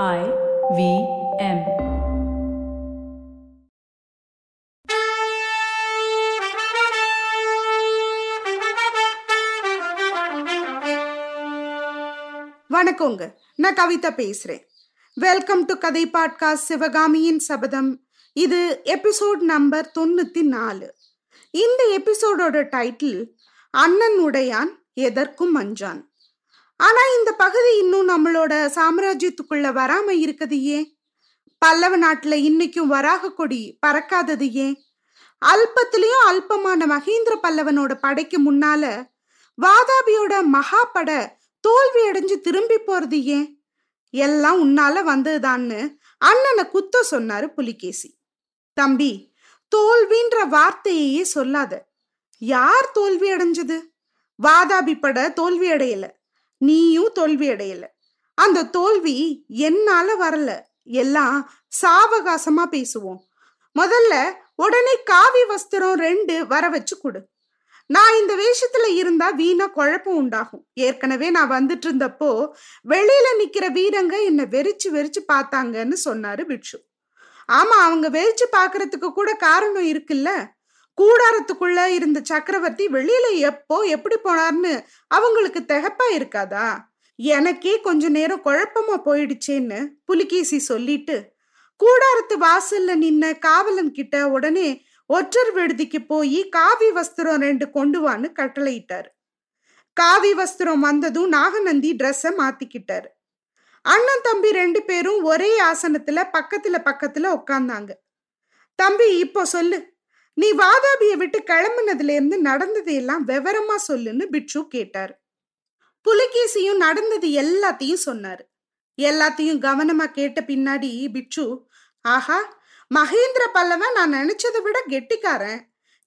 I V M. வணக்கங்க. நான் கவிதா பேசுறேன். வெல்கம் டு கதை பாட்காஸ்ட் சிவகாமியின் சபதம். இது எபிசோட் நம்பர் தொண்ணூத்தி நாலு இந்த எபிசோடோட டைட்டில் அண்ணன் உடையான் எதற்கும் அஞ்சான். ஆனா இந்த பகுதி இன்னும் நம்மளோட சாம்ராஜ்யத்துக்குள்ள வராம இருக்குது ஏன்? பல்லவ நாட்டுல இன்னைக்கும் வராக கொடி பறக்காதது ஏன்? அல்பத்திலையும் அல்பமான மகேந்திர பல்லவனோட படைக்கு முன்னால வாதாபியோட மகா பட தோல்வி அடைஞ்சு திரும்பி போறது ஏன்? எல்லாம் உன்னால வந்ததுதான்னு அண்ணனை குத்த சொன்னாரு புலிகேசி. தம்பி தோல்வின்ற வார்த்தையே சொல்லாத. யார் தோல்வி அடைஞ்சது? வாதாபி பட தோல்வி அடையல. நீயும் தோல்வி அடையல. அந்த தோல்வி என்னால வரல. எல்லாம் சாவகாசமா பேசுவோம். முதல்ல உடனே காவி வஸ்திரம் ரெண்டு வர வச்சு கொடு. நான் இந்த வேஷத்துல இருந்தா வீணா குழப்பம் உண்டாகும். ஏற்கனவே நான் வந்துட்டு இருந்தப்போ வெளியில நிக்கிற வீரங்க என்ன வெறிச்சு வெறிச்சு பார்த்தாங்கன்னு சொன்னாரு பிட்சு ஆமா அவங்க வெறிச்சு பாக்குறதுக்கு கூட காரணம் இருக்குல்ல? கூடாரத்துக்குள்ள இருந்த சக்கரவர்த்தி வெளியில எப்போ எப்படி போனார்னு அவங்களுக்கு திகப்பா இருக்காதா? எனக்கே கொஞ்ச நேரம் குழப்பமா போயிடுச்சேன்னு புலிகேசி சொல்லிட்டு கூடாரத்து வாசல்ல நின்ன காவலன் கிட்ட உடனே ஒற்றர் விடுதிக்கு போய் காவி வஸ்திரம் ரெண்டு கொண்டு வான்னு கட்டளையிட்டாரு. காவி வஸ்திரம் வந்ததும் நாகநந்தி ட்ரெஸ்ஸ மாத்திக்கிட்டாரு. அண்ணன் தம்பி ரெண்டு பேரும் ஒரே ஆசனத்துல பக்கத்துல பக்கத்துல உட்கார்ந்தாங்க தம்பி இப்போ சொல்லு. நீ வாதாபியை விட்டு கிளம்புனதுல இருந்து நடந்தது எல்லாம் விவரமா சொல்லுன்னு பிட்சு கேட்டார். புலிகேசியும் நடந்தது எல்லாத்தையும் சொன்னாரு. எல்லாத்தையும் கவனமா கேட்ட பின்னாடி பிட்சு ஆஹா மகேந்திர பல்லவன் நான் நினைச்சதை விட கெட்டிக்காரன்.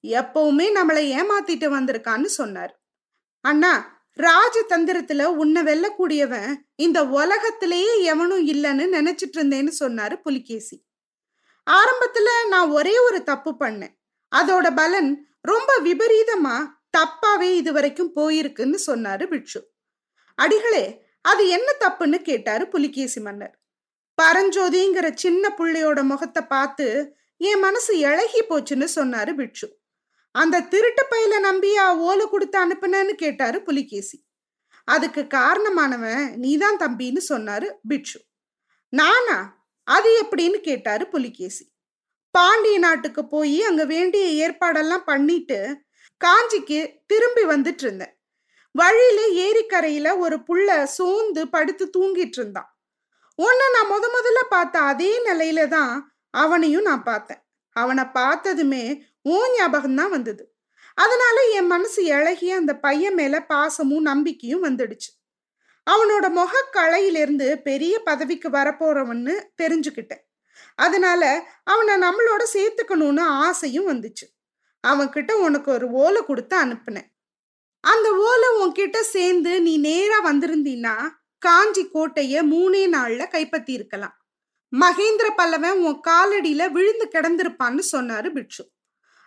எப்பவுமே நம்மளை ஏமாத்திட்டு வந்திருக்கான்னு சொன்னார். அண்ணா ராஜதந்திரத்துல உன்னை வெல்லக்கூடியவன் இந்த உலகத்திலேயே எவனும் இல்லைன்னு நினைச்சிட்டு இருந்தேன்னு சொன்னாரு புலிகேசி. ஆரம்பத்துல நான் ஒரே ஒரு தப்பு பண்ணேன். அதோட பலன் ரொம்ப விபரீதமா தப்பாவே இது வரைக்கும் போயிருக்குன்னு சொன்னாரு பிட்சு அடிகளே அது என்ன தப்புன்னு கேட்டாரு புலிகேசி மன்னர். பரஞ்சோதிங்கிற சின்ன புள்ளையோட முகத்தை பார்த்து என் மனசு இழகி போச்சுன்னு சொன்னாரு பிட்சு அந்த திருட்டு பையில நம்பியா ஓலை கொடுத்து அனுப்புனன்னு கேட்டாரு புலிகேசி. அதுக்கு காரணமானவன் நீதான் தம்பின்னு சொன்னாரு பிட்சு நானா? அது எப்படின்னு கேட்டாரு புலிகேசி. பாண்டிய நாட்டுக்கு போய் அங்க வேண்டிய ஏற்பாடெல்லாம் பண்ணிட்டு காஞ்சிக்கு திரும்பி வந்துட்டு இருந்தேன் வழியில ஏரிக்கரையில ஒரு புள்ள சோர்ந்து படுத்து தூங்கிட்டு இருந்தான் உன்னை நான் முத முதல்ல பார்த்த அதே நிலையில தான் அவனையும் நான் பார்த்தேன். அவனை பார்த்ததுமே ஓ ஞாபகம் தான் வந்தது. அதனால என் மனசு இழகி அந்த பையன் மேல பாசமும் நம்பிக்கையும் வந்துடுச்சு. அவனோட முகக்கலையிலிருந்து பெரிய பதவிக்கு வரப்போறவன்னு தெரிஞ்சுக்கிட்டேன். அதனால அவனை நம்மளோட சேர்த்துக்கணும்னு ஆசையும் வந்துச்சு. அவன்கிட்ட உனக்கு ஒரு ஓலை கொடுத்து அனுப்புனேன். அந்த ஓலை உன்கிட்ட சேர்ந்து நீ நேரா வந்திருந்தீன்னா காஞ்சி கோட்டைய மூணே நாள்ல கைப்பற்றி இருக்கலாம் மகேந்திர பல்லவன் உன் காலடியில விழுந்து கிடந்திருப்பான்னு சொன்னாரு பிட்சு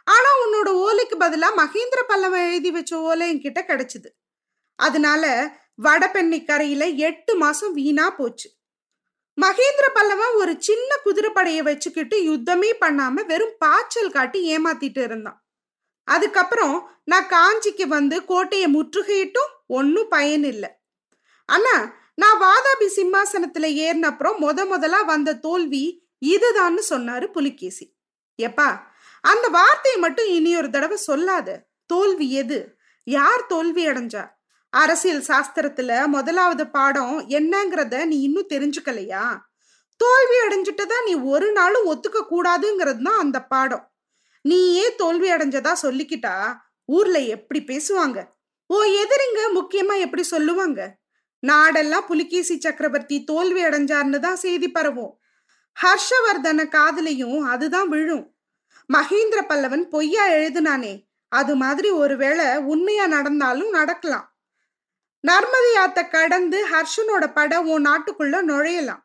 ஆனா உன்னோட ஓலைக்கு பதிலா மகேந்திர பல்லவன் எழுதி வச்ச ஓலை என்கிட்ட கிடைச்சது. அதனால வடபெண்ணை கரையில எட்டு மாசம் வீணா போச்சு. மகேந்திர பல்லவன் ஒரு சின்ன குதிரைப்படையை வச்சுக்கிட்டு யுத்தமே பண்ணாம வெறும் பாய்ச்சல் காட்டி ஏமாத்திட்டு இருந்தான். அதுக்கப்புறம் நான் காஞ்சிக்கு வந்து கோட்டையை முற்றுகையிட்டும் ஒன்னும் பயன் இல்லை. அண்ணா நான் வாதாபி சிம்மாசனத்துல ஏறின அப்புறம் முத முதலா வந்த தோல்வி இதுதான்னு சொன்னாரு புலிகேசி. எப்பா அந்த வார்த்தையை மட்டும் இனி ஒரு தடவை சொல்லாத. தோல்வி எது? யார் தோல்வி அடைஞ்சா? அரசியல் சாஸ்திரத்துல முதலாவது பாடம் என்னங்கிறத நீ இன்னும் தெரிஞ்சுக்கலையா? தோல்வி அடைஞ்சிட்டதா நீ ஒரு நாளும் ஒத்துக்க கூடாதுங்கிறது தான் அந்த பாடம். நீயே தோல்வி அடைஞ்சதா சொல்லிக்கிட்டா ஊர்ல எப்படி பேசுவாங்க? ஓ எதிரிங்க முக்கியமா எப்படி சொல்லுவாங்க? நாடெல்லாம் புலிகேசி சக்கரவர்த்தி தோல்வி அடைஞ்சார்னு தான் செய்தி பரவும். ஹர்ஷவர்தன காதலையும் அதுதான் விழும். மகேந்திர பல்லவன் பொய்யா எழுதுனானே அது மாதிரி ஒருவேளை உண்மையா நடந்தாலும் நடக்கலாம். நர்மதி ஆத்த கடந்து ஹர்ஷனோட படம் உன் நாட்டுக்குள்ள நுழையலாம்.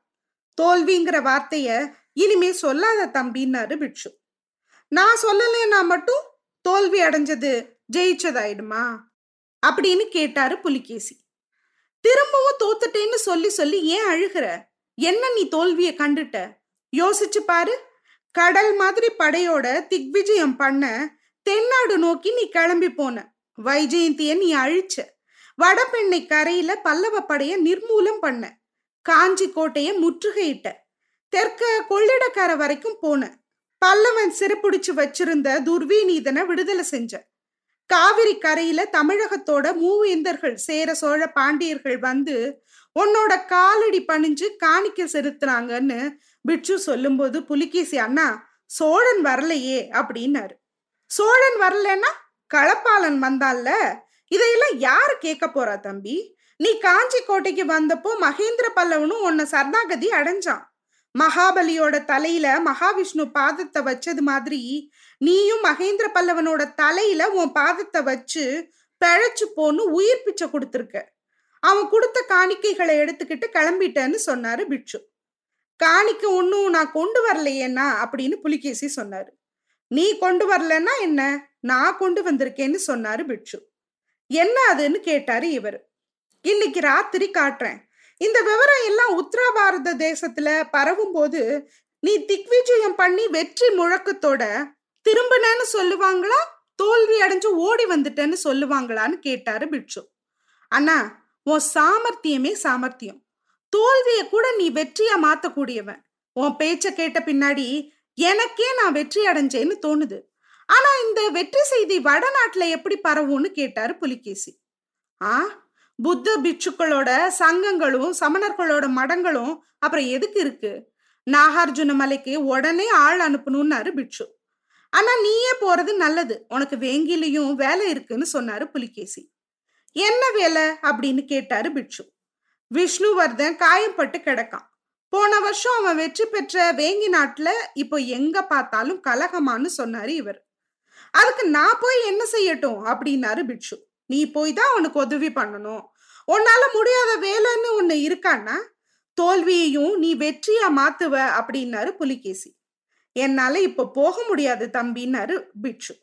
தோல்விங்கிற வார்த்தைய இனிமே சொல்லாத தம்பின்னாரு பிட்சு நான் சொல்லலைன்னா மட்டும் தோல்வி அடைஞ்சது ஜெயிச்சதாயிடுமா? அப்படின்னு கேட்டாரு புலிகேசி. திரும்பவும் தோத்துட்டேன்னு சொல்லி சொல்லி ஏன் அழுகிற? என்ன நீ தோல்விய கண்டுட்ட? யோசிச்சு பாரு. கடல் மாதிரி படையோட திக்விஜயம் பண்ண தென்னாடு நோக்கி நீ கிளம்பி போன. வைஜெயந்திய நீ அழிச்ச. வடபெண்ணை கரையில பல்லவ படைய நிர்மூலம் பண்ண. காஞ்சி கோட்டையை முற்றுகையிட்ட. தெற்க கொள்ளிடக்கரை வரைக்கும் போன. பல்லவன் சிறப்புடிச்சு வச்சிருந்த துர்வீநீதனை விடுதலை செஞ்ச. காவிரி கரையில தமிழகத்தோட மூவேந்தர்கள் சேர சோழ பாண்டியர்கள் வந்து உன்னோட காலடி பணிஞ்சு காணிக்க செலுத்துறாங்கன்னு பிட்சு சொல்லும்போது புலிகேசி அண்ணா சோழன் வரலையே அப்படின்னாரு. சோழன் வரலன்னா களப்பாளன் வந்தான்ல இதையெல்லாம் யாரு கேட்க போறா தம்பி? நீ காஞ்சி கோட்டைக்கு வந்தப்போ மகேந்திர பல்லவனும் உன்னை சரணாகதி அடைஞ்சான். மகாபலியோட தலையில மகாவிஷ்ணு பாதத்தை வச்சது மாதிரி நீயும் மகேந்திர பல்லவனோட தலையில உன் பாதத்தை வச்சு பிழைச்சு போன்னு உயிர் பிச்சை கொடுத்துருக்க. அவன் கொடுத்த காணிக்கைகளை எடுத்துக்கிட்டு கிளம்பிட்டேன்னு சொன்னாரு பிட்சு காணிக்க ஒன்னும் நான் கொண்டு வரலையேன்னா அப்படின்னு புலிகேசி சொன்னாரு. நீ கொண்டு வரலன்னா என்ன? நான் கொண்டு வந்திருக்கேன்னு சொன்னாரு பிட்சு என்ன அதுன்னு கேட்டாரு இவர். இன்னைக்கு ராத்திரி காட்டுறேன். இந்த விவரம் எல்லாம் உத்தரபாரத தேசத்துல பரவும் போது நீ திக்விஜயம் பண்ணி வெற்றி முழக்கத்தோட திரும்பினேன்னு சொல்லுவாங்களா? தோல்வி அடைஞ்சு ஓடி வந்துட்டேன்னு சொல்லுவாங்களான்னு கேட்டாரு பிட்சு அண்ணா உன் சாமர்த்தியமே சாமர்த்தியம். தோல்விய கூட நீ வெற்றியா மாத்தக்கூடியவன். உன் பேச்ச கேட்ட பின்னாடி எனக்கே நான் வெற்றி அடைஞ்சேன்னு தோணுது. ஆனா இந்த வெற்றி செய்தி வடநாட்டுல எப்படி பரவும்னு கேட்டாரு புலிகேசி. ஆ புத்த பிட்சுக்களோட சங்கங்களும் சமணர்களோட மடங்களும் அப்புறம் எதுக்கு இருக்கு? நாகார்ஜுன மலைக்கு உடனே ஆள் அனுப்பணும்னாரு பிட்சு. ஆனா நீயே போறது நல்லது. உனக்கு வேங்கிலையும் வேலை இருக்குன்னு சொன்னாரு புலிகேசி. என்ன வேலை அப்படின்னு கேட்டாரு பிட்சு. விஷ்ணுவர்தன் காயப்பட்டு கிடக்கான். போன வருஷம் அவன் வெற்றி பெற்ற வேங்கி நாட்டுல இப்போ எங்க பார்த்தாலும் கலகமான்னு சொன்னாரு இவர். அதுக்கு நான் போய் என்ன செய்யட்டும்? அப்படின்னாரு பிட்ஷு நீ போய் தான் அவனுக்கு உதவி பண்ணணும். உன்னால முடியாத வேலைன்னு ஒண்ணு இருக்கான்னா தோல்வியையும் நீ வெற்றியா மாத்துவ அப்படின்னாரு புலிகேசி. என்னால இப்ப போக முடியாது தம்பின்னாரு பிட்ஷு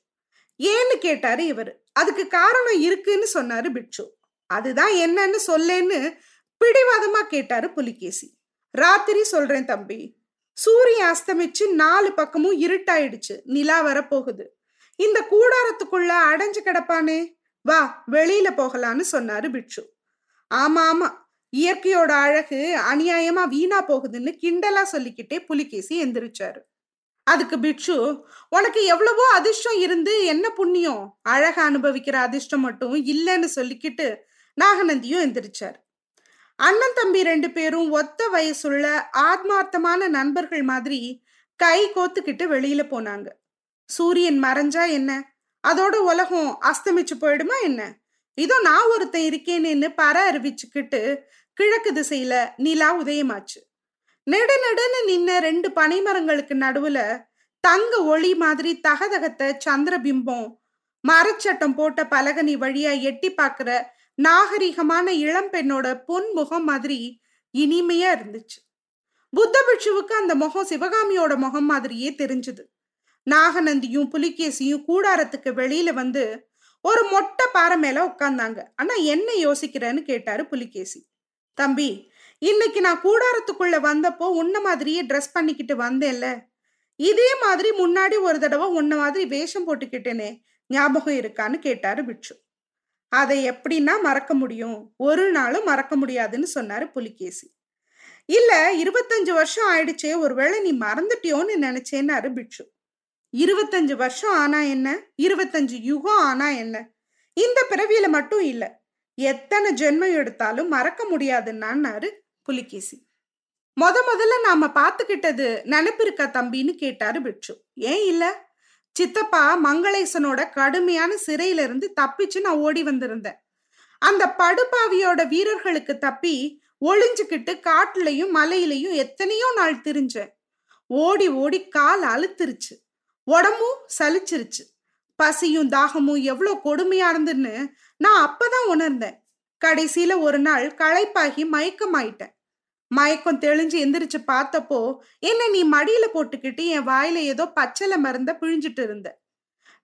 ஏன்னு கேட்டாரு இவர். அதுக்கு காரணம் இருக்குன்னு சொன்னாரு பிட்ஷு அதுதான் என்னன்னு சொல்லேன்னு பிடிவாதமா கேட்டாரு புலிகேசி. ராத்திரி சொல்றேன் தம்பி. சூரியன் அஸ்தமிச்சு நாலு பக்கமும் இருட்டாயிடுச்சு. நிலா வரப்போகுது. இந்த கூடாரத்துக்குள்ள அடைஞ்சு கிடப்பானே. வா வெளியில போகலான்னு சொன்னாரு பிட்சு ஆமா ஆமா. இயற்கையோட அழகு அநியாயமா வீணா போகுதுன்னு கிண்டலா சொல்லிக்கிட்டே புலிகேசி எந்திரிச்சாரு. அதுக்கு பிட்சு உனக்கு எவ்வளவோ அதிர்ஷ்டம் இருந்து என்ன புண்ணியம்? அழக அனுபவிக்கிற அதிர்ஷ்டம் மட்டும் இல்லைன்னு சொல்லிக்கிட்டு நாகநந்தியும் எந்திரிச்சார். அண்ணன் தம்பி ரெண்டு பேரும் ஒத்த வயசுள்ள ஆத்மார்த்தமான நண்பர்கள் மாதிரி கை கோத்துக்கிட்டு வெளியில போனாங்க. சூரியன் மறைஞ்சா என்ன? அதோட உலகம் அஸ்தமிச்சு போயிடுமா என்ன? இதோ நான் ஒருத்தன் இருக்கேனேன்னு பற அறிவிச்சுக்கிட்டு கிழக்கு திசையில நிலா உதயமாச்சு. நெடு நெடுன்னு நின்ன ரெண்டு பனைமரங்களுக்கு நடுவுல தங்க ஒளி மாதிரி தகதகத்த சந்திரபிம்பம் மரச்சட்டம் போட்ட பலகனி வழியா எட்டி பாக்குற நாகரிகமான இளம் பெண்ணோட பொன் முகம் மாதிரி இனிமையா இருந்துச்சு. புத்த பிட்சுவுக்கு அந்த முகம் சிவகாமியோட முகம் மாதிரியே தெரிஞ்சுது. நாகநந்தியும் புலிகேசியும் கூடாரத்துக்கு வெளியில வந்து ஒரு மொட்டை பாறை மேல உட்கார்ந்தாங்க. ஆனா என்ன யோசிக்கிறேன்னு கேட்டாரு புலிகேசி. தம்பி இன்னைக்கு நான் கூடாரத்துக்குள்ள வந்தப்போ உன்ன மாதிரியே ட்ரெஸ் பண்ணிக்கிட்டு வந்தேன்ல. இதே மாதிரி முன்னாடி ஒரு தடவை உன்ன மாதிரி வேஷம் போட்டுக்கிட்டேனே ஞாபகம் இருக்கான்னு கேட்டாரு பிட்சு அதை எப்படின்னா மறக்க முடியும். ஒரு நாளும் மறக்க முடியாதுன்னு சொன்னாரு புலிகேசி. இல்ல இருபத்தஞ்சு வருஷம் ஆயிடுச்சே ஒருவேளை நீ மறந்துட்டியோன்னு நினைச்சேன்னாரு பிட்சு இருபத்தஞ்சு வருஷம் ஆனா என்ன? இருபத்தஞ்சு யுகம் ஆனா என்ன? இந்த பிறவியில மட்டும் இல்ல. எத்தனை ஜென்மம் எடுத்தாலும் மறக்க முடியாதுன்னாரு புலிகேசி. முத முதல்ல நாம பாத்துக்கிட்டது நினைப்பிருக்கா தம்பின்னு கேட்டாரு பிட்சு ஏன் இல்ல? சித்தப்பா மங்களேசனோட கடுமையான சிறையில இருந்து தப்பிச்சு நான் ஓடி வந்திருந்தேன். அந்த படுபாவியோட வீரர்களுக்கு தப்பி ஒளிஞ்சுக்கிட்டு காட்டுலயும் மலையிலையும் எத்தனையோ நாள் திரிஞ்சேன். ஓடி ஓடி கால் அழுத்துருச்சு. உடம்பும் சலிச்சிருச்சு. பசியும் தாகமும் எவ்வளோ கொடுமையா இருந்துன்னு நான் அப்பதான் உணர்ந்தேன். கடைசியில ஒரு நாள் களைப்பாகி மயக்கமாயிட்டேன். மயக்கம் தெளிஞ்சு எந்திரிச்சு பார்த்தப்போ என்ன நீ மடியில போட்டுக்கிட்டு என் வாயில ஏதோ பச்சளை மருந்த பிழிஞ்சிட்டு இருந்த.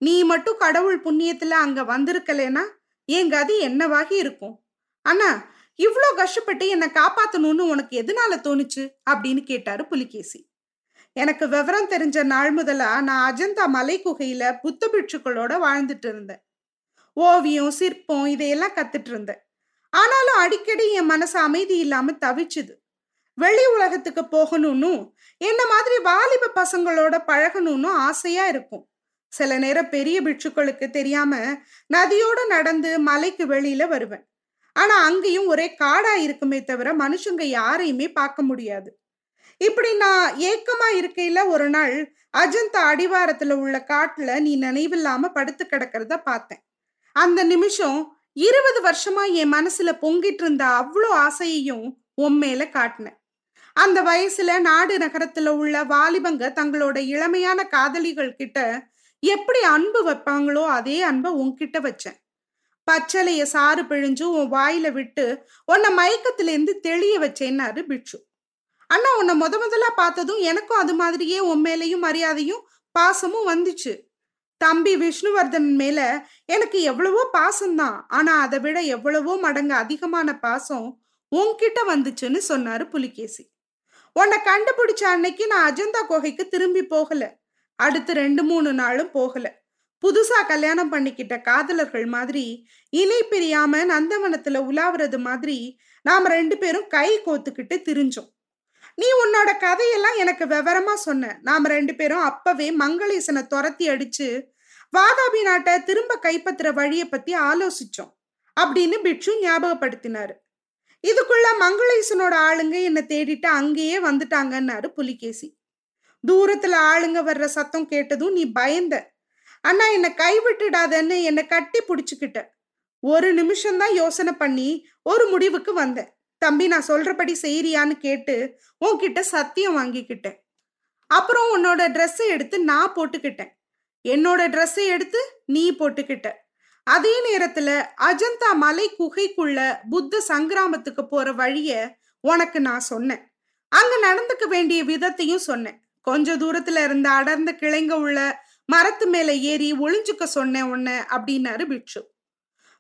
நீ மட்டும் கடவுள் புண்ணியத்துல அங்க வந்திருக்கலனா என் கதி என்னவாகி இருக்கும்? அண்ணா இவ்வளோ கஷ்டப்பட்டு என்னை காப்பாத்தணும்னு உனக்கு எதனால தோணுச்சு? அப்படின்னு கேட்டாரு புலிகேசி. எனக்கு விவரம் தெரிஞ்ச நாள் முதலா நான் அஜந்தா மலை குகையில புத்த பிட்சுக்களோட வாழ்ந்துட்டு இருந்தேன். ஓவியம் சிற்பம் இதையெல்லாம் கத்துட்டு இருந்தேன். ஆனாலும் அடிக்கடி என் மனசு அமைதி இல்லாம தவிச்சுது. வெளி உலகத்துக்கு போகணும்னு என்ன மாதிரி வாலிப பசங்களோட பழகணும்னு ஆசையா இருக்கும். சில நேரம் பெரிய பிட்சுக்களுக்கு தெரியாம நதியோட நடந்து மலைக்கு வெளியில வருவேன். ஆனா அங்கேயும் ஒரே காடா இருக்குமே தவிர மனுஷங்க யாரையுமே பார்க்க முடியாது. இப்படி நான் ஏக்கமா இருக்கையில ஒரு நாள் அஜந்தா அடிவாரத்துல உள்ள காட்டுல நீ நினைவில்லாம படுத்து கிடக்கிறத பார்த்தேன். அந்த நிமிஷம் இருபது வருஷமா என் மனசுல பொங்கிட்டு இருந்த அவ்வளோ ஆசையையும் உன் மேல காட்டினேன். அந்த வயசுல நாடு நகரத்துல உள்ள வாலிபங்க தங்களோட இளமையான காதலிகள் கிட்ட எப்படி அன்பு வைப்பாங்களோ அதே அன்பை உன்கிட்ட வச்சேன். பச்சலைய சாறு பிழிஞ்சு உன் வாயில விட்டு உன்னை மயக்கத்துல இருந்து தெளிய வச்சேன்னாரு பிட்சு அண்ணா உன்னை முத முதலா பார்த்ததும் எனக்கும் அது மாதிரியே உன் மேலையும் மரியாதையும் பாசமும் வந்துச்சு. தம்பி விஷ்ணுவர்தன் மேல எனக்கு எவ்வளவோ பாசம்தான். ஆனா அதை விட எவ்வளவோ மடங்கு அதிகமான பாசம் உன்கிட்ட வந்துச்சுன்னு சொன்னாரு புலிகேசி. உன்னை கண்டுபிடிச்ச அன்னைக்கு நான் அஜந்தா குகைக்கு திரும்பி போகல. அடுத்து ரெண்டு மூணு நாளும் போகல. புதுசா கல்யாணம் பண்ணிக்கிட்ட காதலர்கள் மாதிரி இணை பிரியாம நந்தவனத்துல உலாவுறது மாதிரி நாம ரெண்டு பேரும் கை கோத்துக்கிட்டு திரிஞ்சோம். நீ உன்னோட கதையெல்லாம் எனக்கு விவரமா சொன்ன. நாம ரெண்டு பேரும் அப்பவே மங்களேசனை துரத்தி அடிச்சு வாதாபி நாட்டை திரும்ப கைப்பற்றுற வழியை பத்தி ஆலோசிச்சோம் அப்படின்னு பிட்சு ஞாபகப்படுத்தினாரு. இதுக்குள்ள மங்களேசனோட ஆளுங்க என்னை தேடிட்டு அங்கேயே வந்துட்டாங்கன்னாரு புலிகேசி. தூரத்துல ஆளுங்க வர்ற சத்தம் கேட்டதும் நீ பயந்த. அண்ணா என்னை கைவிட்டுடாதன்னு என்னை கட்டி பிடிச்சுக்கிட்ட. ஒரு நிமிஷம்தான் யோசனை பண்ணி ஒரு முடிவுக்கு வந்தேன். தம்பி நான் சொல்றபடி செய்யறியான்னு கேட்டு உன்கிட்ட சத்தியம் வாங்கிக்கிட்டேன். அப்புறம் உன்னோட ட்ரெஸ்ஸை எடுத்து நான் போட்டுக்கிட்டேன். என்னோட ட்ரெஸ்ஸை எடுத்து நீ போட்டுக்கிட்ட. அதே நேரத்துல அஜந்தா மலை குகைக்குள்ள புத்த சங்கிராமத்துக்கு போற வழிய உனக்கு நான் சொன்னேன். அங்க நடந்துக்க வேண்டிய விதத்தையும் சொன்னேன். கொஞ்ச தூரத்துல இருந்த அடர்ந்த கிளைங்க உள்ள மரத்து மேல ஏறி ஒளிஞ்சுக்க சொன்னேன் உன்ன அப்படின்னாரு பிட்சு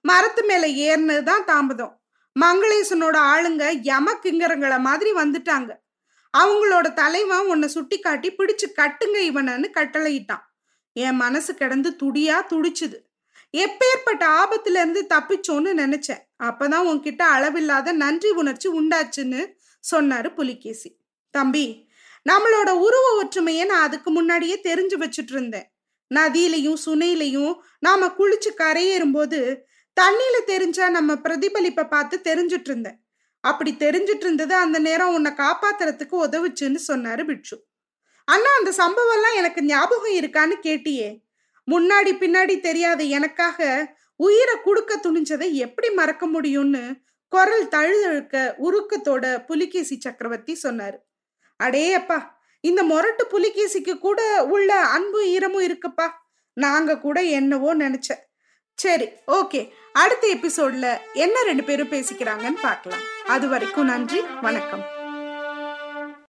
மரத்து மேல ஏறினதுதான் தாமதம். மங்களேசனோட ஆளுங்க யமக்கிங்கரங்களை மாதிரி வந்துட்டாங்க. அவங்களோட தலைவன் உன்னை சுட்டி காட்டி பிடிச்சு கட்டுங்க இவனன்னு கட்டளையிட்டான். என் மனசு கிடந்து துடியா துடிச்சுது. எப்பேற்பட்ட ஆபத்துல இருந்து தப்பிச்சோன்னு நினைச்சேன். அப்பதான் உன்கிட்ட அளவில்லாத நன்றி உணர்ச்சி உண்டாச்சுன்னு சொன்னாரு புலிகேசி. தம்பி நம்மளோட உருவ ஒற்றுமையை நான் அதுக்கு முன்னாடியே தெரிஞ்சு வச்சுட்டு இருந்தேன். நதியிலையும் சுனையிலையும் நாம குளிச்சு கரையேறும் போது தண்ணியில தெரிஞ்சா நம்ம பிரதிபலிப்பை பார்த்து தெரிஞ்சிட்டு இருந்தேன். அப்படி தெரிஞ்சிட்டு இருந்தது அந்த நேரம் உன்னை காப்பாத்துறதுக்கு உதவுச்சுன்னு சொன்னாரு பிட்சு அண்ணா அந்த சம்பவம் எல்லாம் எனக்கு ஞாபகம் இருக்கான்னு கேட்டியே. முன்னாடி பின்னாடி தெரியாத எனக்காக உயிரை கொடுக்க துணிஞ்சதை எப்படி மறக்க முடியும்னு குரல் தழுதழுக்க உருக்கத்தோட புலிகேசி சக்கரவர்த்தி சொன்னாரு. அடே அப்பா இந்த மொரட்டு புலிகேசிக்கு கூட உள்ள அன்பு ஈரமும் இருக்குப்பா. நாங்க கூட என்னவோ நினைச்சேன். சரி ஓகே. அடுத்த எபிசோட்ல என்ன ரெண்டு பேரும் பேசிக்கிறாங்கன்னு பார்க்கலாம். அது வரைக்கும் நன்றி வணக்கம்.